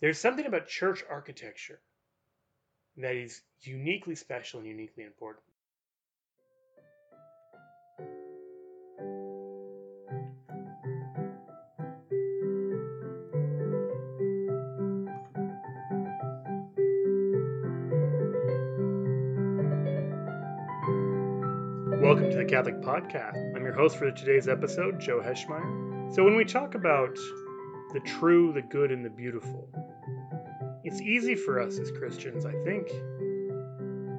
There's something about church architecture that is uniquely special and uniquely important. Welcome to the Catholic Podcast. I'm your host for today's episode, Joe Heschmeyer. So, when we talk about the true, the good, and the beautiful, it's easy for us as Christians, I think,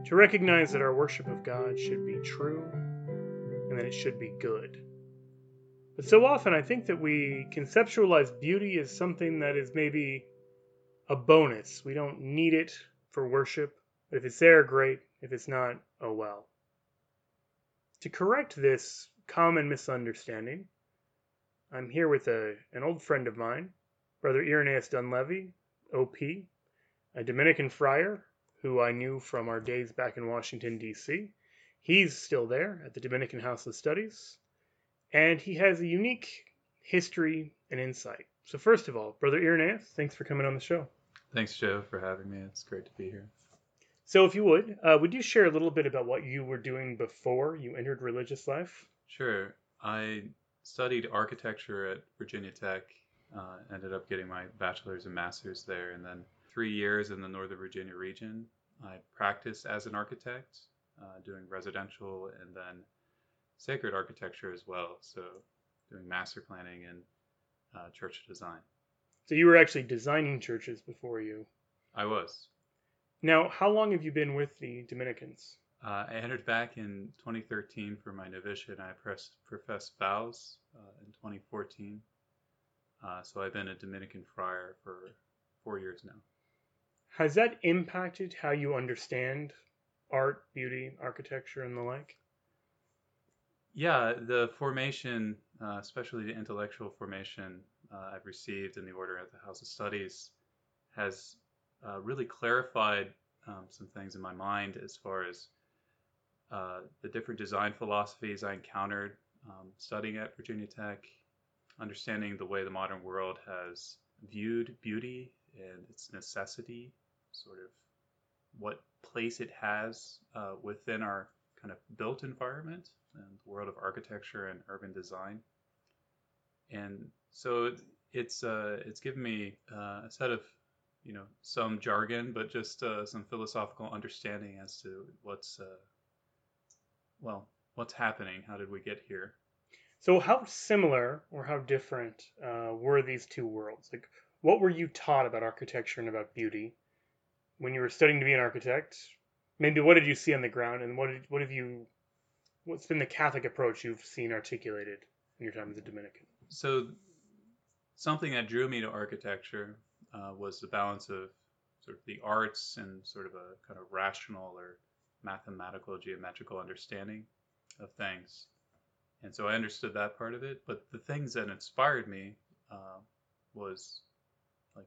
to recognize that our worship of God should be true and that it should be good. But so often, I think that we conceptualize beauty as something that is maybe a bonus. We don't need it for worship. But if it's there, great. If it's not, oh well. To correct this common misunderstanding, I'm here with a, an old friend of mine, Brother Irenaeus Dunlevy, OP, a Dominican friar who I knew from our days back in Washington, D.C. He's still there at the Dominican House of Studies, and he has a unique history and insight. So, first of all, Brother Irenaeus, thanks for coming on the show. Thanks, Joe, for having me. It's great to be here. So, if you would, uh, would you share a little bit about what you were doing before you entered religious life? Sure. I studied architecture at Virginia Tech, uh, ended up getting my bachelor's and master's there, and then three years in the Northern Virginia region. I practiced as an architect, uh, doing residential and then sacred architecture as well. So, doing master planning and uh, church design. So, you were actually designing churches before you? I was. Now, how long have you been with the Dominicans? Uh, I entered back in 2013 for my novitiate, I pressed, professed vows uh, in 2014. Uh, so I've been a Dominican friar for four years now. Has that impacted how you understand art, beauty, architecture, and the like? Yeah, the formation, uh, especially the intellectual formation uh, I've received in the Order at the House of Studies, has uh, really clarified um, some things in my mind as far as uh, the different design philosophies I encountered um, studying at Virginia Tech, understanding the way the modern world has viewed beauty and its necessity, sort of what place it has uh, within our kind of built environment and the world of architecture and urban design. And so it's uh, it's given me uh, a set of you know some jargon, but just uh, some philosophical understanding as to what's uh, well what's happening. How did we get here? So, how similar or how different uh, were these two worlds? Like, what were you taught about architecture and about beauty when you were studying to be an architect? Maybe what did you see on the ground, and what did, what have you? What's been the Catholic approach you've seen articulated in your time as a Dominican? So, something that drew me to architecture uh, was the balance of sort of the arts and sort of a kind of rational or mathematical geometrical understanding of things. And so I understood that part of it. But the things that inspired me uh, was like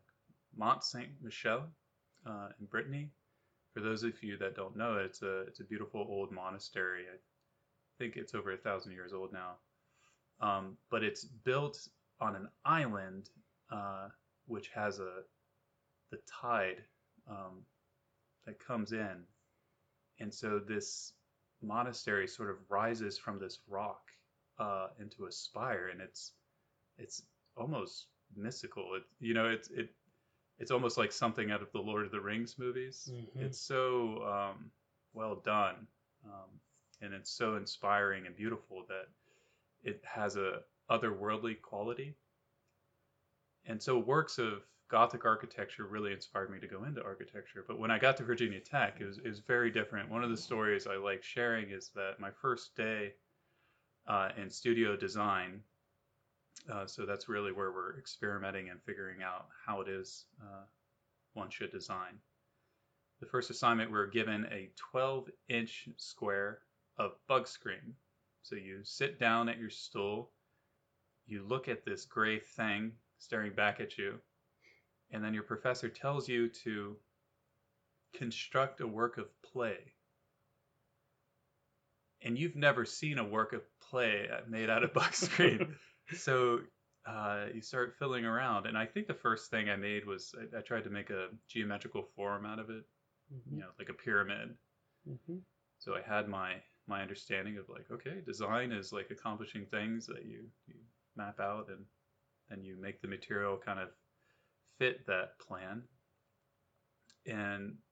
Mont Saint Michel uh, in Brittany. For those of you that don't know, it's a it's a beautiful old monastery. I think it's over a thousand years old now. Um, but it's built on an island uh, which has a the tide um, that comes in, and so this monastery sort of rises from this rock uh, into a spire, and it's it's almost mystical. It you know it's it it's almost like something out of the Lord of the Rings movies. Mm-hmm. It's so um, well done, um, and it's so inspiring and beautiful that it has a otherworldly quality and so works of Gothic architecture really inspired me to go into architecture. But when I got to Virginia Tech, it was, it was very different. One of the stories I like sharing is that my first day uh, in studio design, uh, so that's really where we're experimenting and figuring out how it is uh, one should design. The first assignment, we are given a 12 inch square of bug screen. So you sit down at your stool, you look at this gray thing staring back at you. And then your professor tells you to construct a work of play. And you've never seen a work of play made out of bug screen. so uh, you start filling around. And I think the first thing I made was I, I tried to make a geometrical form out of it, Mm-hmm. you know, like a pyramid. hmm So I had my my understanding of like, okay, design is like accomplishing things that you you map out and then you make the material kind of fit that plan. And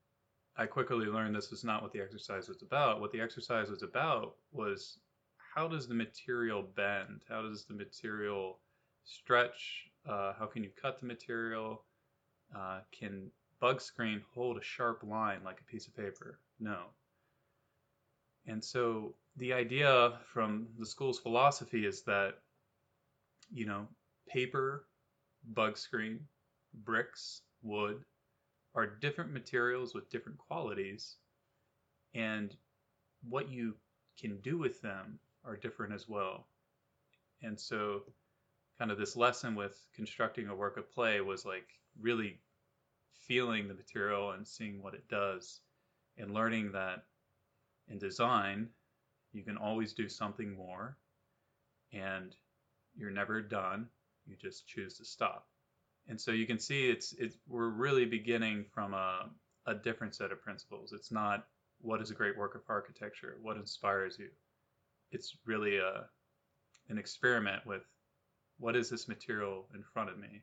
I quickly learned this was not what the exercise was about. What the exercise was about was how does the material bend? How does the material stretch? Uh, how can you cut the material? Uh, can bug screen hold a sharp line like a piece of paper? No. And so the idea from the school's philosophy is that, you know, paper, bug screen, bricks, wood are different materials with different qualities. And what you can do with them are different as well. And so, kind of this lesson with constructing a work of play was like really feeling the material and seeing what it does and learning that in design, you can always do something more and you're never done. You just choose to stop. And so you can see it's it's we're really beginning from a, a different set of principles. It's not what is a great work of architecture, what inspires you. It's really a an experiment with what is this material in front of me?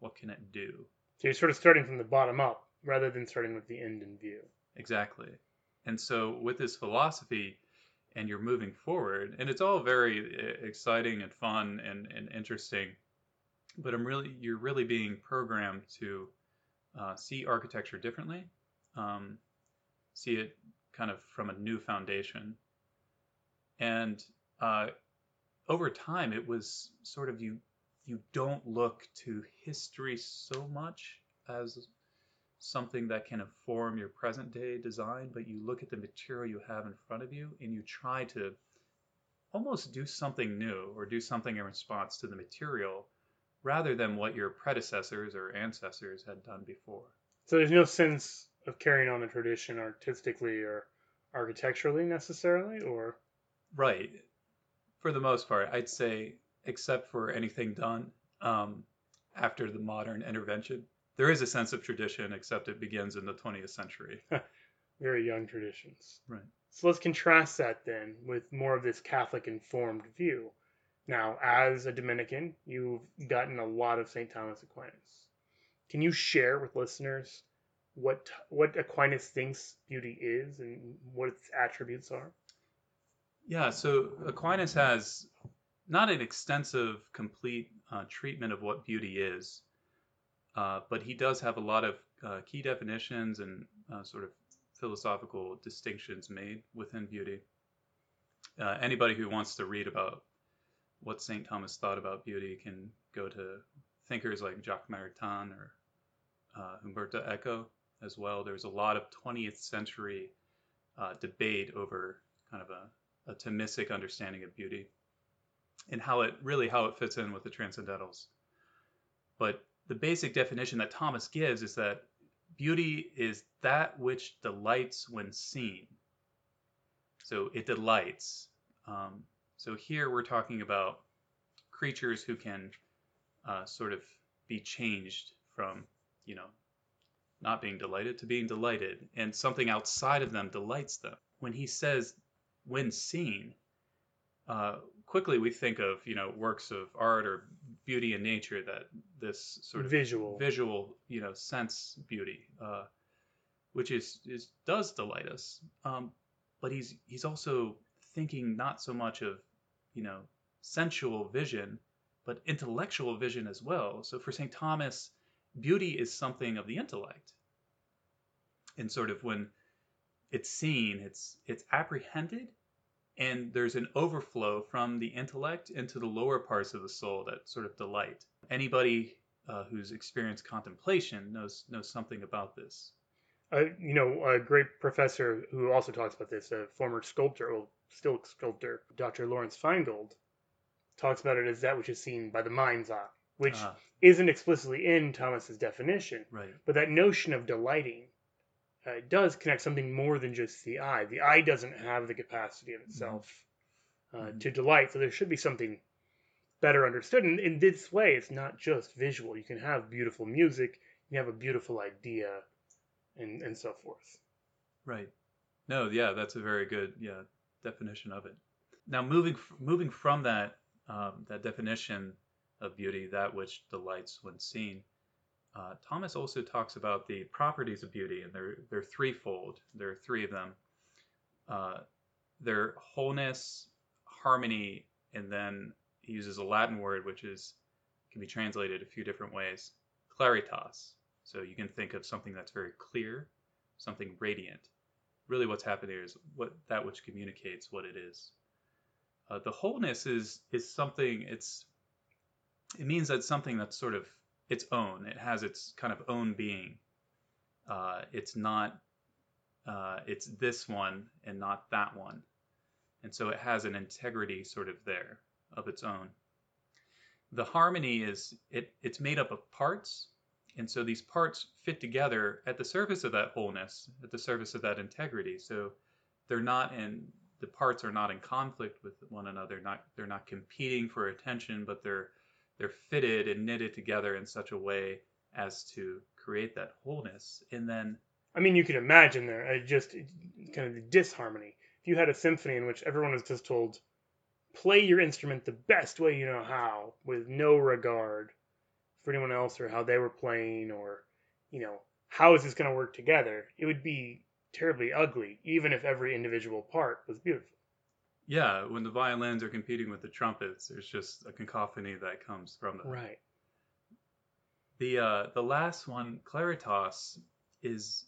What can it do? So you're sort of starting from the bottom up rather than starting with the end in view. Exactly. And so with this philosophy, and you're moving forward, and it's all very uh, exciting and fun and, and interesting, but I'm really you're really being programmed to uh, see architecture differently, um, see it kind of from a new foundation, and uh, over time it was sort of you you don't look to history so much as something that can inform your present day design, but you look at the material you have in front of you and you try to almost do something new or do something in response to the material rather than what your predecessors or ancestors had done before. So there's no sense of carrying on the tradition artistically or architecturally necessarily, or Right. For the most part, I'd say, except for anything done um, after the modern intervention, there is a sense of tradition, except it begins in the 20th century. very young traditions. Right. So let's contrast that then with more of this Catholic informed view. Now, as a Dominican, you've gotten a lot of St. Thomas Aquinas. Can you share with listeners what what Aquinas thinks beauty is and what its attributes are? Yeah, so Aquinas has not an extensive, complete uh, treatment of what beauty is, uh, but he does have a lot of uh, key definitions and uh, sort of philosophical distinctions made within beauty. Uh, anybody who wants to read about what St. Thomas thought about beauty can go to thinkers like Jacques Maritain or uh, Umberto Eco as well. There's a lot of 20th century debate over kind of a, a Thomistic understanding of beauty and how it really how it fits in with the transcendentals. But the basic definition that Thomas gives is that beauty is that which delights when seen. So it delights. Um, so here we're talking about creatures who can uh, sort of be changed from, you know, not being delighted to being delighted, and something outside of them delights them. When he says when seen, uh, quickly we think of you know works of art or beauty in nature that this sort of Visual. visual you know sense beauty, uh, which is is does delight us. Um, but he's he's also thinking not so much of you know sensual vision, but intellectual vision as well. So for Saint Thomas, beauty is something of the intellect, and sort of when it's seen, it's it's apprehended and there's an overflow from the intellect into the lower parts of the soul that sort of delight. Anybody uh, who's experienced contemplation knows knows something about this. Uh, you know, a great professor who also talks about this, a former sculptor, well, still sculptor, Dr. Lawrence Feingold, talks about it as that which is seen by the mind's eye, which Ah, isn't explicitly in Thomas's definition, right. but that notion of delighting uh, does connect something more than just the eye. The eye doesn't have the capacity of itself uh, Mhm. to delight, so there should be something better understood. And in this way, it's not just visual. You can have beautiful music, you have a beautiful idea, and, and so forth. Right. No, yeah, that's a very good yeah definition of it. Now, moving moving from that um, that definition of beauty, that which delights when seen, uh, Thomas also talks about the properties of beauty, and they're they're threefold. There are three of them. Uh, wholeness, harmony, and then he uses a Latin word which is can be translated a few different ways. Claritas. So you can think of something that's very clear, something radiant. Really, what's happening is what that which communicates what it is. Uh, the wholeness is is something. It's it means that something that's sort of its own. It has its kind of own being. Uh, it's not. Uh, it's this one and not that one, and so it has an integrity sort of there of its own. The harmony is it. It's made up of parts, and so these parts fit together at the surface of that wholeness, at the surface of that integrity. So they're not in the parts are not in conflict with one another. Not they're not competing for attention, but they're they're fitted and knitted together in such a way as to create that wholeness. And then, I mean, you can imagine there uh, just kind of the disharmony. If you had a symphony in which everyone was just told, play your instrument the best way you know how, with no regard for anyone else or how they were playing or, you know, how is this going to work together? It would be terribly ugly, even if every individual part was beautiful. Yeah, when the violins are competing with the trumpets, there's just a cacophony that comes from them. Right. The uh, the last one, Claritas, is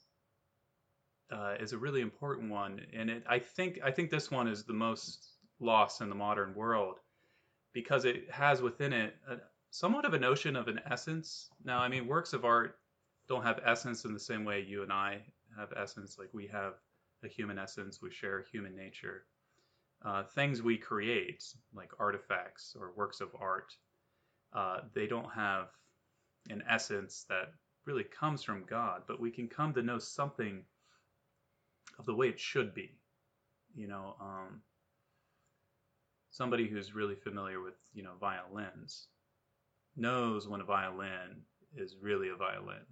uh, is a really important one, and it I think I think this one is the most lost in the modern world because it has within it a, somewhat of a notion of an essence. Now, I mean, works of art don't have essence in the same way you and I have essence. Like we have a human essence, we share human nature. Uh, things we create, like artifacts or works of art, uh, they don't have an essence that really comes from God, but we can come to know something of the way it should be. You know, um, somebody who's really familiar with, you know, violins knows when a violin is really a violin.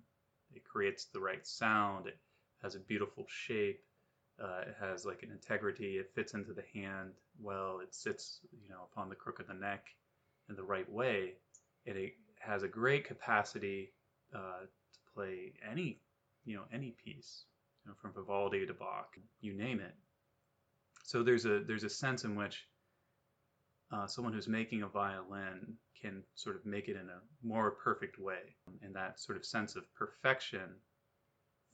It creates the right sound, it has a beautiful shape, uh, it has like an integrity. It fits into the hand well. It sits, you know, upon the crook of the neck in the right way, and it has a great capacity uh, to play any, you know, any piece, you know, from Vivaldi to Bach, you name it. So there's a there's a sense in which uh, someone who's making a violin can sort of make it in a more perfect way, and that sort of sense of perfection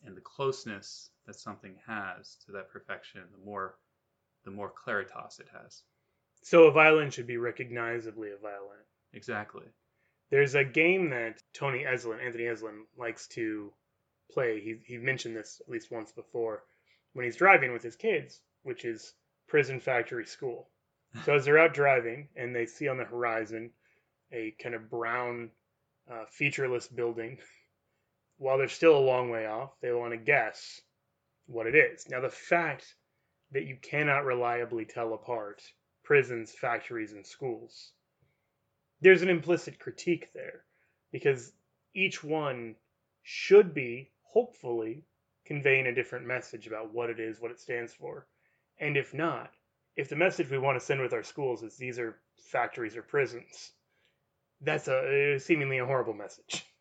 and the closeness that something has to that perfection, the more the more claritas it has. So a violin should be recognizably a violin. Exactly. There's a game that Tony Esolen, Anthony Esolen, likes to play. He he mentioned this at least once before when he's driving with his kids, which is Prison Factory School. So as they're out driving and they see on the horizon a kind of brown, uh, featureless building while they're still a long way off, they want to guess what it is. Now, the fact that you cannot reliably tell apart prisons, factories, and schools, there's an implicit critique there because each one should be, hopefully, conveying a different message about what it is, what it stands for. And if not, if the message we want to send with our schools is these are factories or prisons, that's a uh, seemingly a horrible message.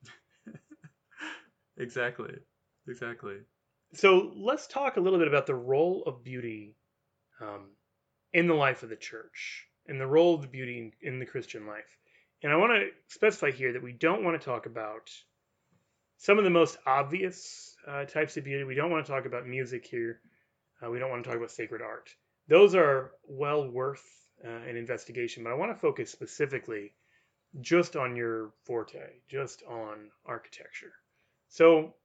Exactly. Exactly. So let's talk a little bit about the role of beauty um, in the life of the church and the role of the beauty in, in the Christian life. And I want to specify here that we don't want to talk about some of the most obvious uh, types of beauty. We don't want to talk about music here. Uh, we don't want to talk about sacred art. Those are well worth uh, an investigation, but I want to focus specifically just on your forte, just on architecture. So,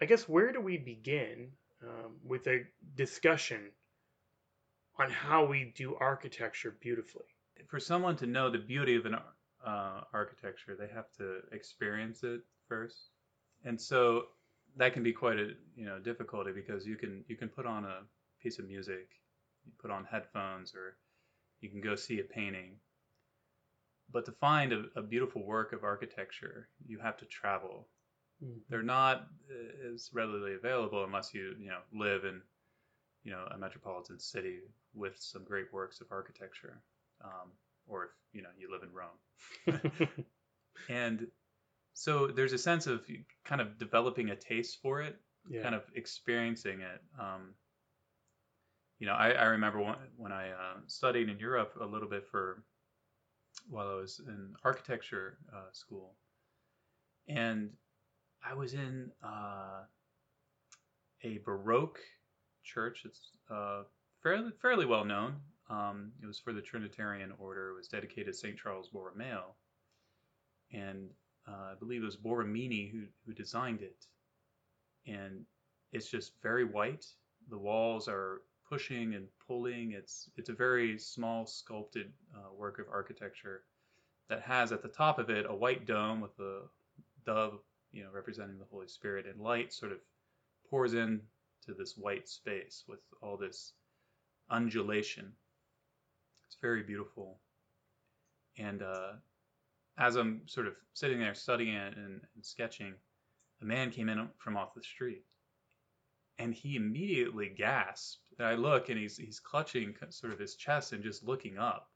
I guess where do we begin um, with a discussion on how we do architecture beautifully? For someone to know the beauty of an uh, architecture, they have to experience it first, and so that can be quite a you know difficulty because you can you can put on a piece of music, you put on headphones, or you can go see a painting. but to find a, a beautiful work of architecture, you have to travel. Mhm. They're not uh, as readily available unless you you know live in you know a metropolitan city with some great works of architecture, um, or if you know you live in Rome. And so there's a sense of kind of developing a taste for it, yeah. kind of experiencing it. Um, you know, I, I remember when, when I uh, studied in Europe a little bit for while I was in architecture uh, school, and I was in uh, a Baroque church. It's uh, fairly fairly well known. Um, it was for the Trinitarian order. It was dedicated to Saint Charles Borromeo, and uh, I believe it was Borromini who who designed it. And it's just very white. The walls are pushing and pulling. It's it's a very small sculpted uh, work of architecture that has at the top of it a white dome with a dove, you know, representing the Holy Spirit, and light sort of pours in to this white space with all this undulation. It's very beautiful. And uh, as I'm sort of sitting there studying it and, and sketching, a man came in from off the street and he immediately gasped. And I look, and he's he's clutching sort of his chest and just looking up.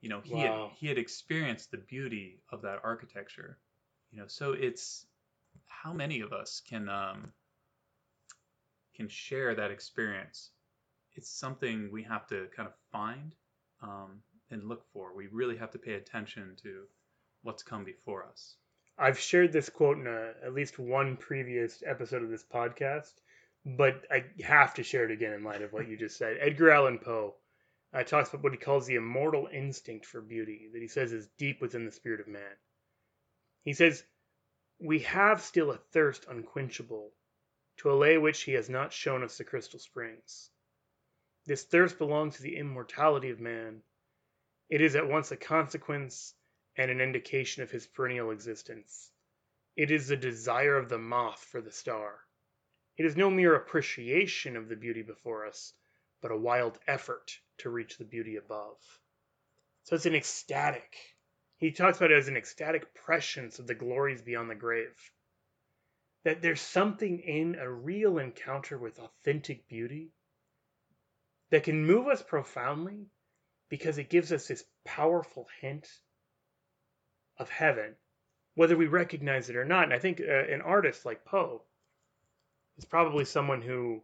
You know, he Wow. had he had experienced the beauty of that architecture. You know, so it's how many of us can um, can share that experience. It's something we have to kind of find um, and look for. We really have to pay attention to what's come before us. I've shared this quote in a, at least one previous episode of this podcast, but I have to share it again in light of what you just said. Edgar Allan Poe uh, talks about what he calls the immortal instinct for beauty that he says is deep within the spirit of man. He says, We have still a thirst unquenchable, to allay which he has not shown us the crystal springs. This thirst belongs to the immortality of man. It is at once a consequence and an indication of his perennial existence. It is the desire of the moth for the star. It is no mere appreciation of the beauty before us, but a wild effort to reach the beauty above. So it's an ecstatic. He talks about it as an ecstatic prescience of the glories beyond the grave. That there's something in a real encounter with authentic beauty that can move us profoundly because it gives us this powerful hint of heaven, whether we recognize it or not. And I think uh, an artist like Poe is probably someone who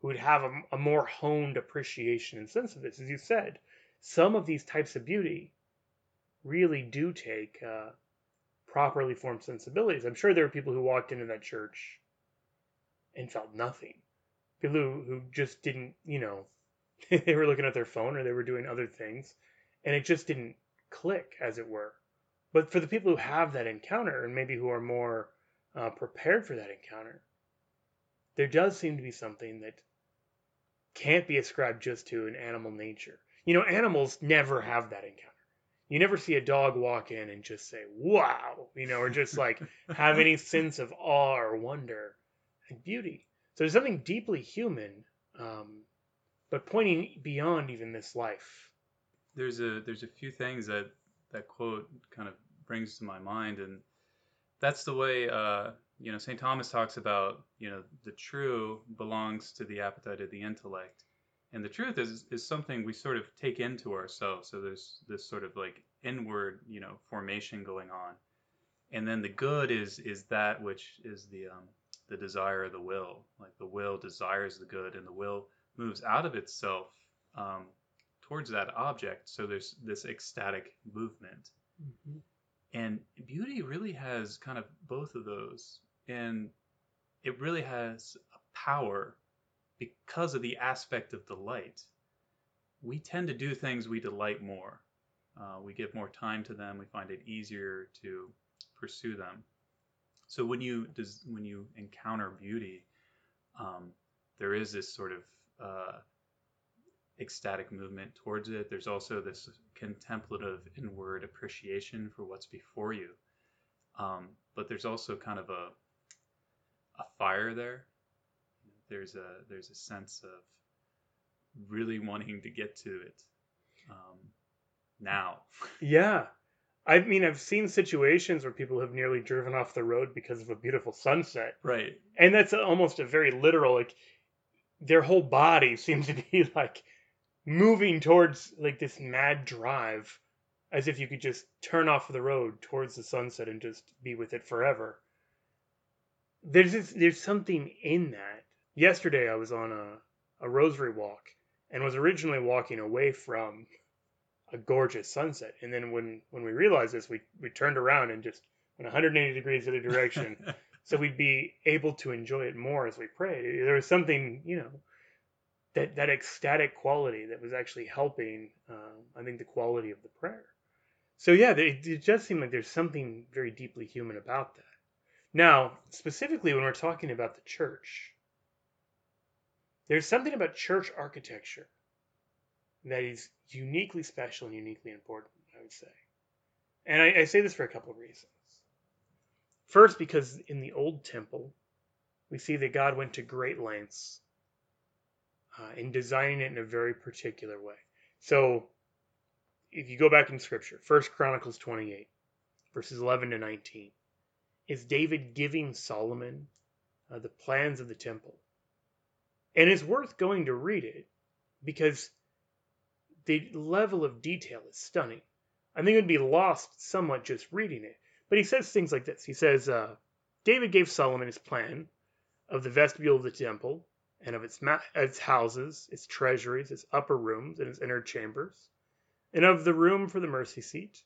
who would have a, a more honed appreciation and sense of this. As you said, some of these types of beauty really do take uh, properly formed sensibilities. I'm sure there are people who walked into that church and felt nothing. People who, who just didn't, you know, they were looking at their phone or they were doing other things, and it just didn't click, as it were. But for the people who have that encounter and maybe who are more uh, prepared for that encounter, there does seem to be something that can't be ascribed just to an animal nature. You know, animals never have that encounter. You never see a dog walk in and just say, wow, you know, or just like have any sense of awe or wonder and beauty. So there's something deeply human, um, but pointing beyond even this life. There's a there's a few things that that quote kind of brings to my mind, and that's the way uh, you know St. Thomas talks about you know the true belongs to the appetite of the intellect, and the truth is is something we sort of take into ourselves. So there's this sort of like inward you know formation going on, and then the good is is that which is the um, the desire of the will. Like the will desires the good, and the will moves out of itself um, towards that object. So there's this ecstatic movement. And beauty really has kind of both of those. And it really has a power because of the aspect of delight. We tend to do things we delight more. Uh, we give more time to them. We find it easier to pursue them. So when you does when you encounter beauty, um, there is this sort of uh, ecstatic movement towards it. There's also this contemplative inward appreciation for what's before you. Um, but there's also kind of a a fire there. There's a there's a sense of really wanting to get to it um, now. Yeah. I mean, I've seen situations where people have nearly driven off the road because of a beautiful sunset. Right. And that's almost a very literal, like, their whole body seems to be like moving towards like this mad drive as if you could just turn off the road towards the sunset and just be with it forever. There's just, there's something in that. Yesterday I was on a, a rosary walk and was originally walking away from a gorgeous sunset. And then when, when we realized this, we, we turned around and just went 180 degrees the other direction. so we'd be able to enjoy it more as we prayed. There was something, you know, that, that ecstatic quality that was actually helping, um, I think, the quality of the prayer. So yeah, it, it does seem like there's something very deeply human about that. Now, specifically when we're talking about the church, there's something about church architecture that is uniquely special and uniquely important, I would say. And I, I say this for a couple of reasons. First, because in the old temple, we see that God went to great lengths uh, in designing it in a very particular way. So if you go back in scripture, First Chronicles 28, verses 11 to 19, is David giving Solomon uh, the plans of the temple. And it's worth going to read it because the level of detail is stunning. I think it would be lost somewhat just reading it. But he says things like this. He says, uh, David gave Solomon his plan of the vestibule of the temple and of its, ma- its houses, its treasuries, its upper rooms, and its inner chambers and of the room for the mercy seat,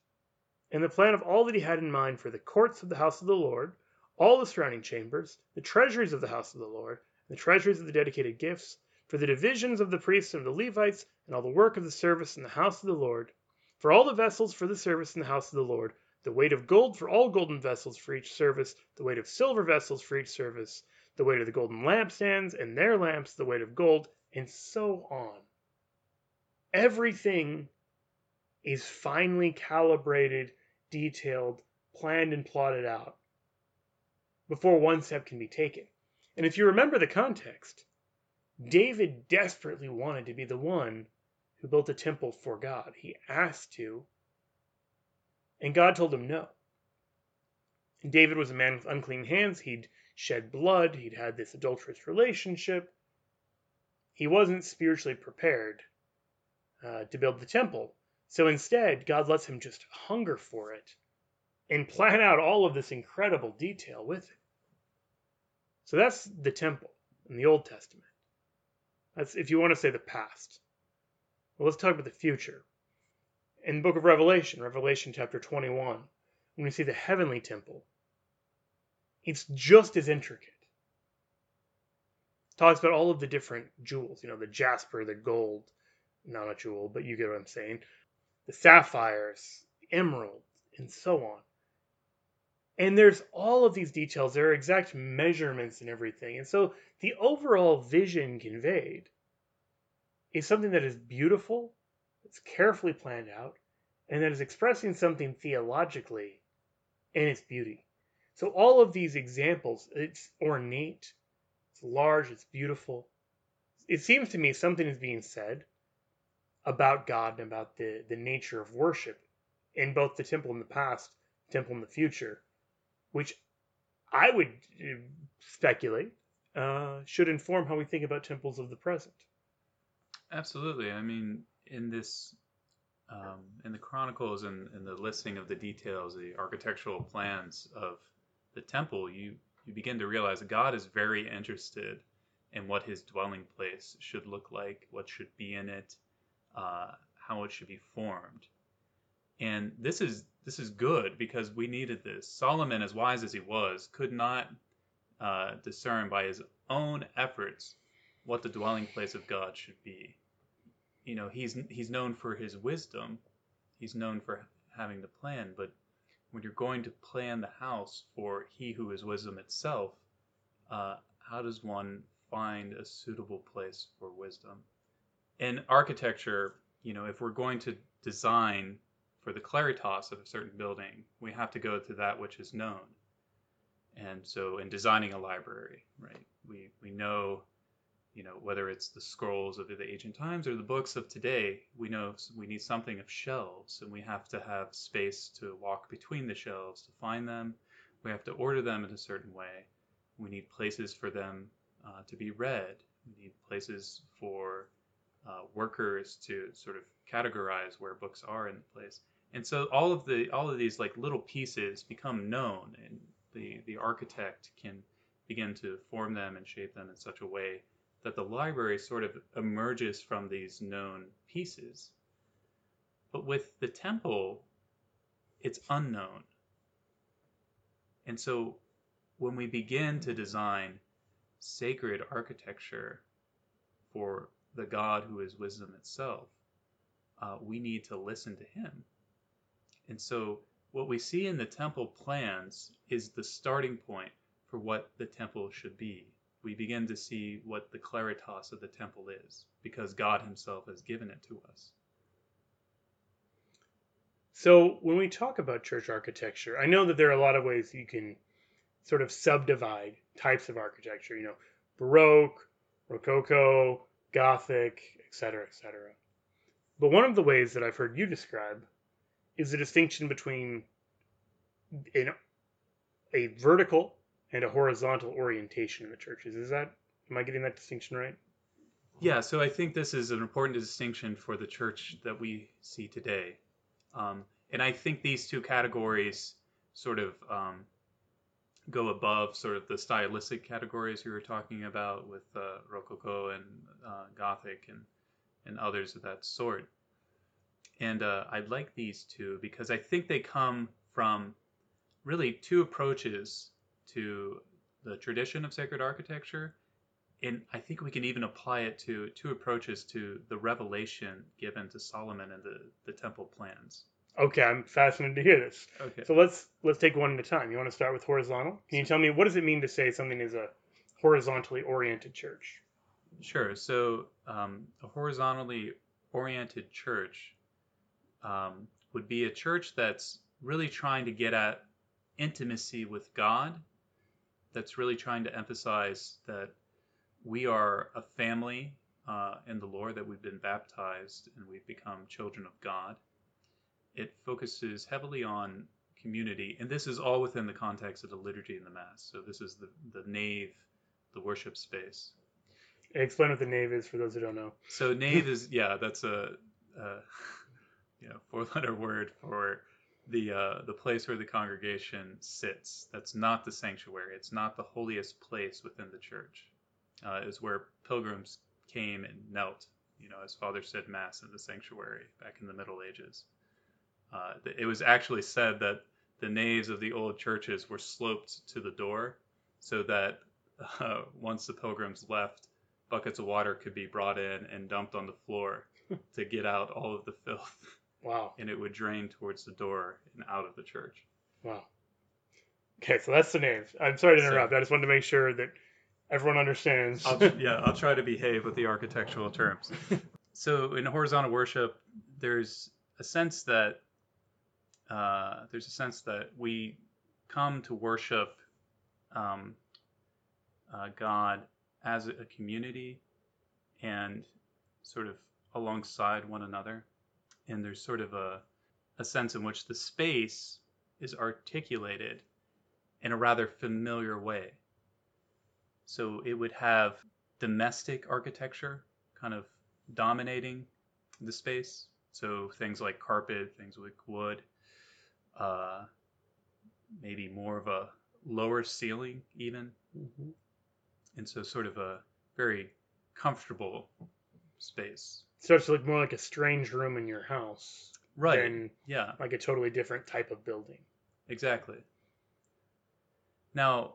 and the plan of all that he had in mind for the courts of the house of the Lord, all the surrounding chambers, the treasuries of the house of the Lord, the treasuries of the dedicated gifts, for the divisions of the priests and the Levites, and all the work of the service in the house of the Lord, for all the vessels for the service in the house of the Lord, the weight of gold for all golden vessels for each service, the weight of silver vessels for each service, the weight of the golden lampstands and their lamps, the weight of gold, and so on. Everything is finely calibrated, detailed, planned, and plotted out before one step can be taken. And if you remember the context, David desperately wanted to be the one who built a temple for God. He asked to, and God told him no. And David was a man with unclean hands. He'd shed blood, he'd had this adulterous relationship. He wasn't spiritually prepared uh, to build the temple. So instead, God lets him just hunger for it and plan out all of this incredible detail with it. So that's the temple in the Old Testament. That's if you want to say the past. Well, let's talk about the future. In the book of Revelation, Revelation chapter 21, when we see the heavenly temple, it's just as intricate. It talks about all of the different jewels, you know, the jasper, the gold, not a jewel, but you get what I'm saying, the sapphires, emerald, and so on. And there's all of these details. There are exact measurements and everything. And so the overall vision conveyed is something that is beautiful, that's carefully planned out, and that is expressing something theologically in its beauty. So all of these examples, it's ornate, it's large, it's beautiful. It seems to me something is being said about God and about the, the nature of worship in both the temple in the past, temple in the future, which I would uh, speculate uh, should inform how we think about temples of the present. Absolutely. I mean, in this, um, in the chronicles and, and the listing of the details, the architectural plans of the temple, you you begin to realize God is very interested in what His dwelling place should look like, what should be in it, uh, how it should be formed. And this is this is good because we needed this. Solomon, as wise as he was, could not uh, discern by his own efforts what the dwelling place of God should be. You know, he's he's known for his wisdom. He's known for having the plan, but when you're going to plan the house for he who is wisdom itself, uh, how does one find a suitable place for wisdom? in architecture, you know, if we're going to design for the claritas of a certain building, we have to go to that which is known. And so in designing a library, right, we, we know, you know, whether it's the scrolls of the ancient times or the books of today, we know we need something of shelves, and we have to have space to walk between the shelves to find them. We have to order them in a certain way. We need places for them uh, to be read. We need places for uh, workers to sort of categorize where books are in the place. And so all of the all of these like little pieces become known, and the the architect can begin to form them and shape them in such a way that the library sort of emerges from these known pieces. But with the temple, it's unknown. And so when we begin to design sacred architecture for the God who is wisdom itself, uh, we need to listen to him. And so what we see in the temple plans is the starting point for what the temple should be we begin to see what the claritas of the temple is because God Himself has given it to us. So, when we talk about church architecture, I know that there are a lot of ways you can sort of subdivide types of architecture, you know, Baroque, Rococo, Gothic, etc., etc. But one of the ways that I've heard you describe is the distinction between an, a vertical and a horizontal orientation in the churches. Is that am I getting that distinction right? Yeah, so I think this is an important distinction for the church that we see today. Um, and I think these two categories sort of um, go above sort of the stylistic categories we were talking about with uh, Rococo and uh, Gothic and, and others of that sort. And uh, I like these two because I think they come from really two approaches to the tradition of sacred architecture. And I think we can even apply it to two approaches to the revelation given to Solomon and the, the temple plans. Okay, I'm fascinated to hear this. Okay. So let's let's take one at a time. You want to start with horizontal? Can you tell me what does it mean to say something is a horizontally oriented church? Sure. So um, a horizontally oriented church um, would be a church that's really trying to get at intimacy with God that's really trying to emphasize that we are a family uh, in the Lord, that we've been baptized and we've become children of God. It focuses heavily on community, and this is all within the context of the liturgy and the Mass. So this is the, the nave, the worship space. Explain what the nave is for those who don't know. So nave is yeah, that's a, a you know four letter word for the uh, the place where the congregation sits. That's not the sanctuary. It's not the holiest place within the church. Uh, is where pilgrims came and knelt. You know, as Father said Mass in the sanctuary back in the Middle Ages. Uh, it was actually said that the naves of the old churches were sloped to the door, so that uh, once the pilgrims left, buckets of water could be brought in and dumped on the floor to get out all of the filth. Wow. And it would drain towards the door and out of the church. Wow. Okay, so that's the names. I'm sorry to interrupt. So, I just wanted to make sure that everyone understands. I'll, yeah, I'll try to behave with the architectural terms. so in horizontal worship, there's a sense that uh, there's a sense that we come to worship um, uh, God as a community and sort of alongside one another and there's sort of a, a sense in which the space is articulated in a rather familiar way. So it would have domestic architecture kind of dominating the space. So things like carpet, things like wood, uh, maybe more of a lower ceiling, even. Mm-hmm. And so, sort of a very comfortable space. Starts to look more like a strange room in your house right than yeah. like a totally different type of building. Exactly. Now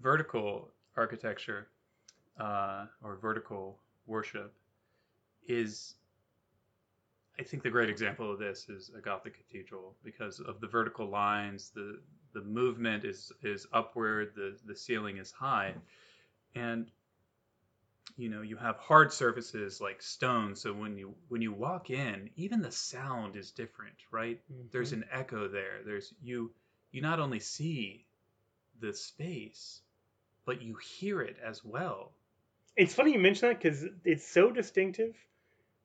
vertical architecture uh, or vertical worship is I think the great example of this is a Gothic cathedral because of the vertical lines, the the movement is is upward, the the ceiling is high, and you know you have hard surfaces like stone so when you when you walk in even the sound is different right mm-hmm. there's an echo there there's you you not only see the space but you hear it as well It's funny you mention that because it's so distinctive.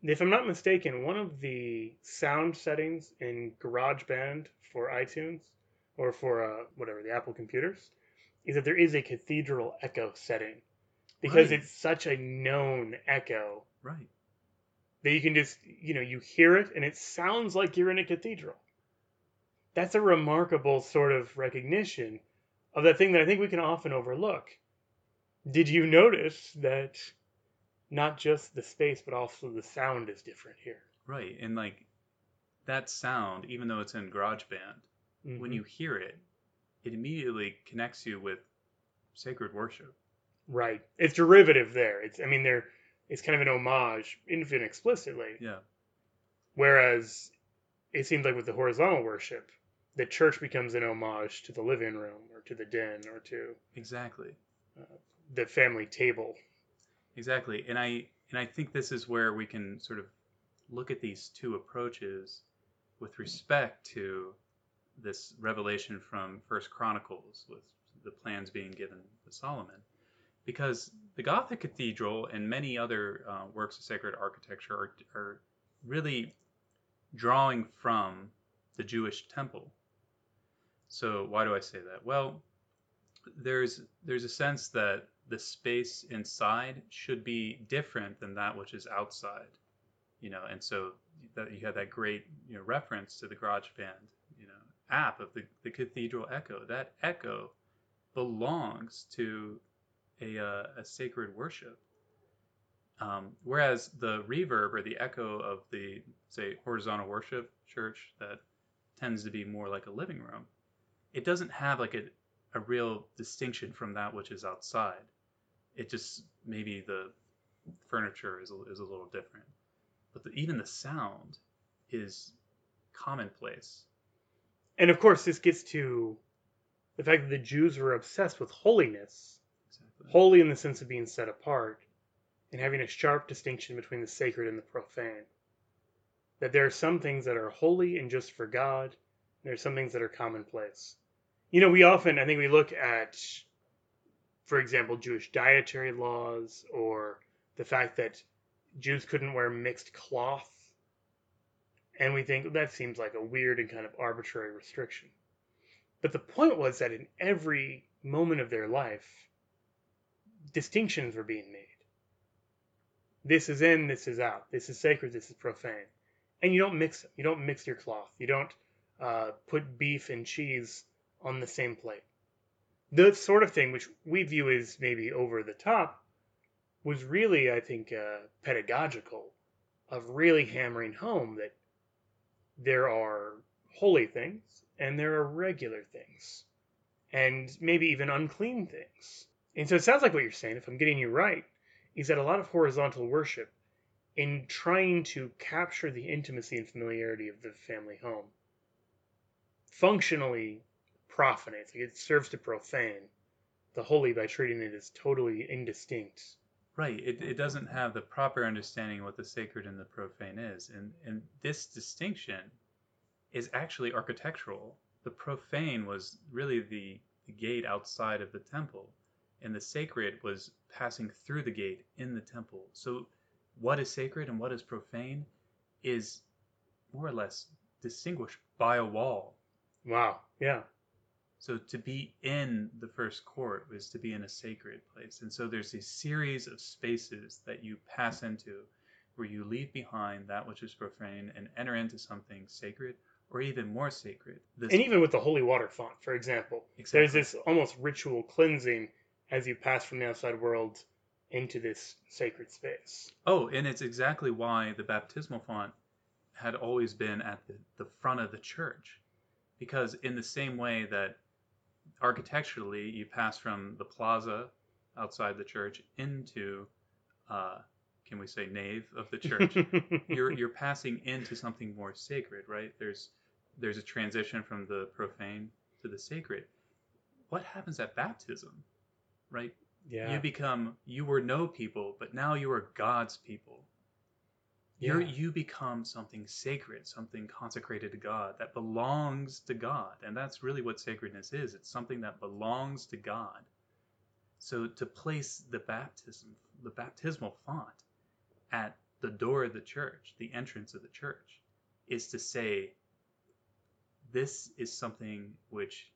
If I'm not mistaken, one of the sound settings in GarageBand for iTunes or for uh, whatever the Apple computers is that there is a cathedral echo setting because Right. it's such a known echo Right. that you can just you know you hear it and it sounds like you're in a cathedral. That's a remarkable sort of recognition of that thing that I think we can often overlook. Did you notice that not just the space but also the sound is different here? Right. And like that sound, even though it's in GarageBand, when Mhm. you hear it, it immediately connects you with sacred worship. Right, it's derivative there. It's I mean there it's kind of an homage, even explicitly. Yeah. Whereas it seems like with the horizontal worship, the church becomes an homage to the living room or to the den or to Exactly. Uh, the family table. Exactly. And I and I think this is where we can sort of look at these two approaches with respect to this revelation from First Chronicles with the plans being given to Solomon. Because the Gothic cathedral and many other uh, works of sacred architecture are, are really drawing from the Jewish temple. So why do I say that? Well, there's there's a sense that the space inside should be different than that which is outside you know and so that you had that great you know reference to the GarageBand you know app of the, the cathedral echo that echo belongs to a, uh, a sacred worship um, whereas the reverb or the echo of the say horizontal worship church that tends to be more like a living room it doesn't have like a, a real distinction from that which is outside. It just maybe the furniture is a, is a little different, but the, even the sound is commonplace. And of course, this gets to the fact that the Jews were obsessed with holiness. Holy in the sense of being set apart, and having a sharp distinction between the sacred and the profane. That there are some things that are holy and just for God, and there are some things that are commonplace. You know, we often, I think we look at, for example, Jewish dietary laws or the fact that Jews couldn't wear mixed cloth. And we think that seems like a weird and kind of arbitrary restriction. But the point was that in every moment of their life, distinctions were being made. This is in, this is out. This is sacred, this is profane. And you don't mix them. You don't mix your cloth. You don't uh, put beef and cheese on the same plate. The sort of thing which we view as maybe over the top was really, I think, uh, pedagogical of really hammering home that there are holy things and there are regular things and maybe even unclean things. And so it sounds like what you're saying, if I'm getting you right, is that a lot of horizontal worship in trying to capture the intimacy and familiarity of the family home functionally profanates, like it serves to profane the holy by treating it as totally indistinct. Right. It, it doesn't have the proper understanding of what the sacred and the profane is. And, and this distinction is actually architectural. The profane was really the, the gate outside of the temple, and the sacred was passing through the gate in the temple. So, what is sacred and what is profane is more or less distinguished by a wall. Wow. Yeah. So to be in the first court was to be in a sacred place. And so there's a series of spaces that you pass into where you leave behind that which is profane and enter into something sacred or even more sacred. This, And even with the holy water font, for example, Exactly. there's this almost ritual cleansing as you pass from the outside world into this sacred space. oh, and it's exactly why the baptismal font had always been at the, the front of the church. Because in the same way that architecturally you pass from the plaza outside the church into uh, can we say nave of the church you're you're passing into something more sacred right there's there's a transition from the profane to the sacred what happens at baptism right yeah. you become you were no people but now you are god's people You're, you become something sacred, something consecrated to God that belongs to God. And that's really what sacredness is it's something that belongs to God. So to place the baptism, the baptismal font at the door of the church, the entrance of the church, is to say this is something which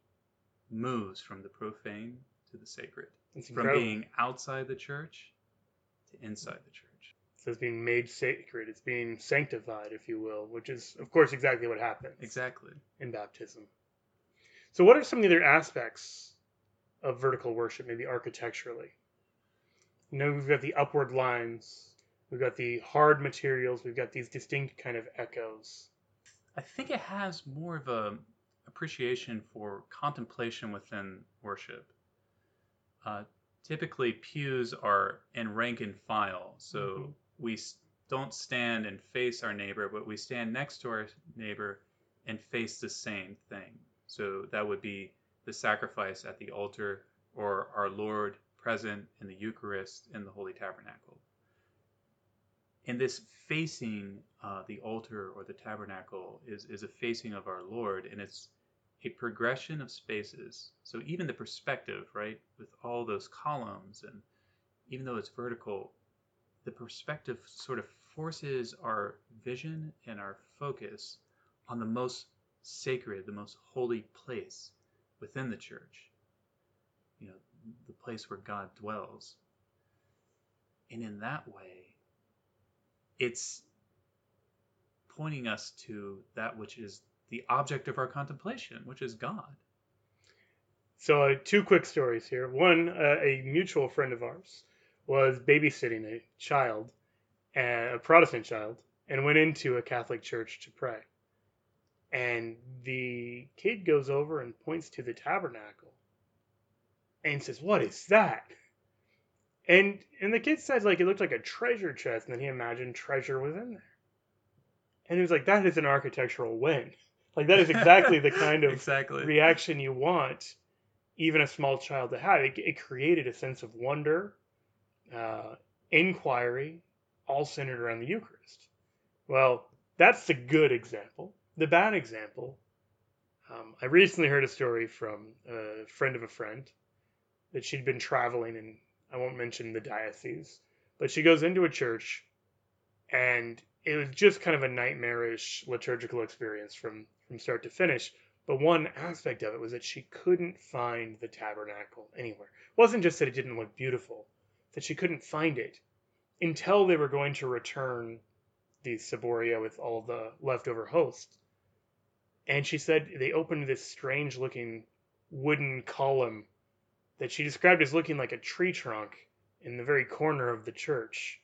moves from the profane to the sacred, It's from incredible. being outside the church to inside the church. So it's being made sacred. It's being sanctified, if you will, which is, of course, exactly what happens Exactly. in baptism. So, what are some of the other aspects of vertical worship, maybe architecturally? You know, we've got the upward lines, we've got the hard materials, we've got these distinct kind of echoes. I think it has more of a appreciation for contemplation within worship. Uh, typically, pews are in rank and file, so Mhm. we don't stand and face our neighbor, but we stand next to our neighbor and face the same thing. So that would be the sacrifice at the altar or our Lord present in the Eucharist in the Holy Tabernacle. And this facing uh, the altar or the tabernacle is, is a facing of our Lord, and it's a progression of spaces. So even the perspective, right, with all those columns, and even though it's vertical, the perspective sort of forces our vision and our focus on the most sacred, the most holy place within the church. You know, the place where God dwells. And in that way, it's pointing us to that which is the object of our contemplation, which is God. So, uh, two quick stories here. One, uh, a mutual friend of ours was babysitting a child, uh, a Protestant child, and went into a Catholic church to pray. And the kid goes over and points to the tabernacle and says, What is that? And and the kid says like it looked like a treasure chest, and then he imagined treasure was in there. And he was like, That is an architectural win. Like that is exactly the kind of exactly reaction you want even a small child to have. It, it created a sense of wonder, uh, inquiry, all centered around the Eucharist. Well, that's the good example. The bad example, um, I recently heard a story from a friend of a friend that she'd been traveling, and I won't mention the diocese, but she goes into a church, and it was just kind of a nightmarish liturgical experience from from start to finish. But one aspect of it was that she couldn't find the tabernacle anywhere. It wasn't just that it didn't look beautiful, that she couldn't find it until they were going to return the ciboria with all the leftover hosts. And she said they opened this strange looking wooden column that she described as looking like a tree trunk in the very corner of the church.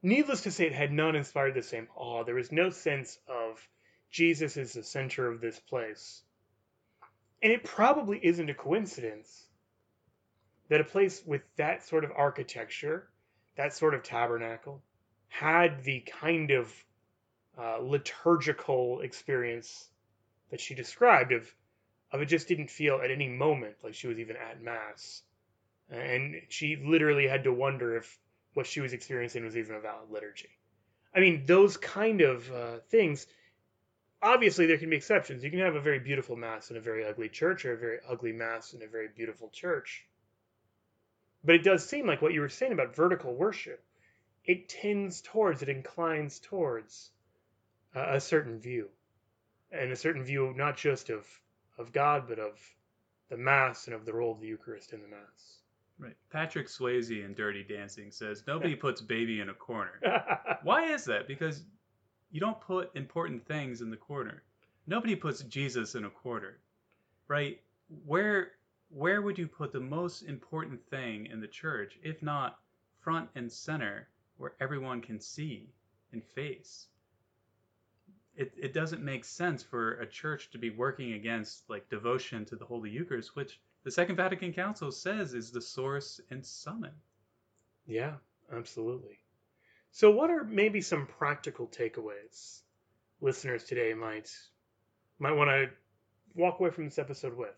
Needless to say, it had not inspired the same awe. There was no sense of Jesus is the center of this place. And it probably isn't a coincidence that a place with that sort of architecture, that sort of tabernacle, had the kind of uh, liturgical experience that she described of, of it just didn't feel at any moment like she was even at mass. And she literally had to wonder if what she was experiencing was even a valid liturgy. I mean, those kind of uh, things obviously there can be exceptions. You can have a very beautiful mass in a very ugly church, or a very ugly mass in a very beautiful church. But it does seem like what you were saying about vertical worship, it tends towards, it inclines towards uh, a certain view, and a certain view not just of of God, but of the mass and of the role of the Eucharist in the mass. right. Patrick Swayze in Dirty Dancing says nobody puts baby in a corner. Why is that? Because you don't put important things in the corner. Nobody puts Jesus in a corner, right? Where where would you put the most important thing in the church if not front and center where everyone can see and face? It, it doesn't make sense for a church to be working against like devotion to the Holy Eucharist, which the Second Vatican Council says is the source and summit. Yeah, absolutely. So, what are maybe some practical takeaways listeners today might might want to walk away from this episode with?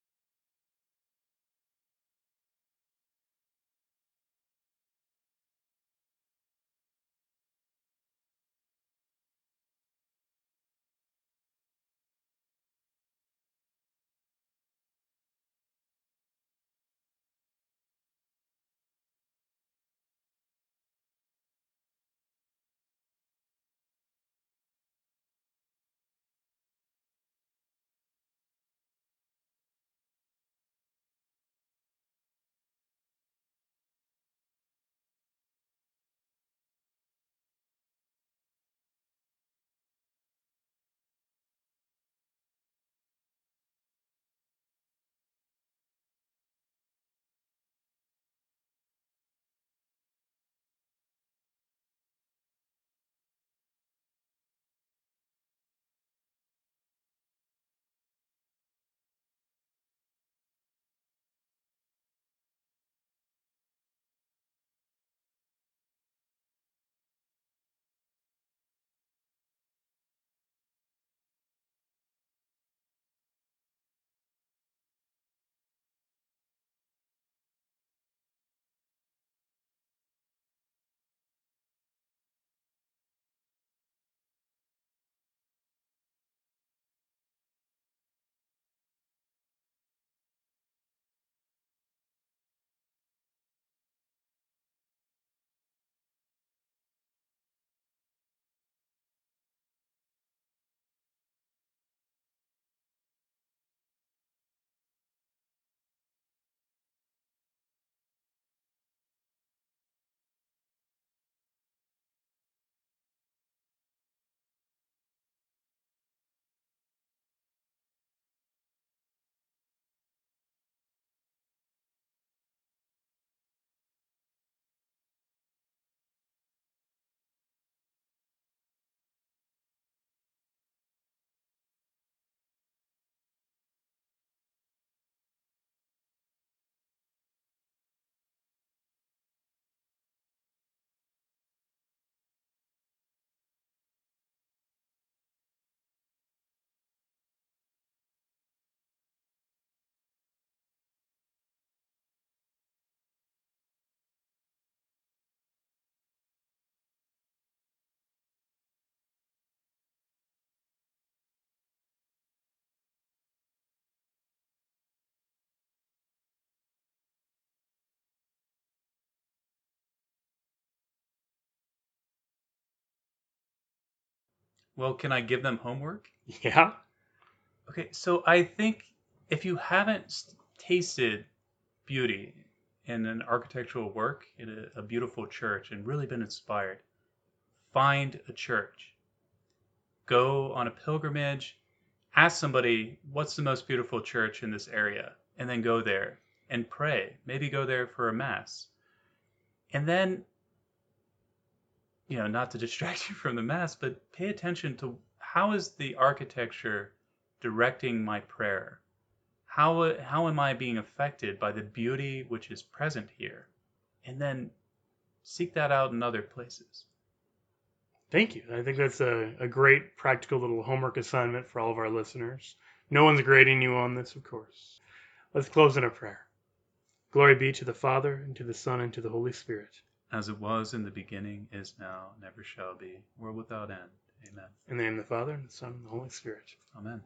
Well, can I give them homework? Yeah. Okay, so I think if you haven't tasted beauty in an architectural work in a, a beautiful church and really been inspired, find a church. Go on a pilgrimage, ask somebody, what's the most beautiful church in this area? And then go there and pray. Maybe go there for a mass. And then, you know, not to distract you from the mass, but pay attention to how is the architecture directing my prayer? How, how am I being affected by the beauty which is present here? And then seek that out in other places. Thank you. I think that's a, a great practical little homework assignment for all of our listeners. No one's grading you on this, of course. Let's close in a prayer. Glory be to the Father, and to the Son, and to the Holy Spirit. As it was in the beginning, is now, never shall be, world without end. Amen. In the name of the Father, and the Son, and the Holy Spirit. Amen.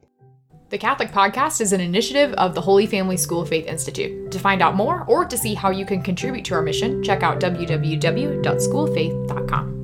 The Catholic Podcast is an initiative of the Holy Family School of Faith Institute. To find out more or to see how you can contribute to our mission, check out www.schooloffaith.com.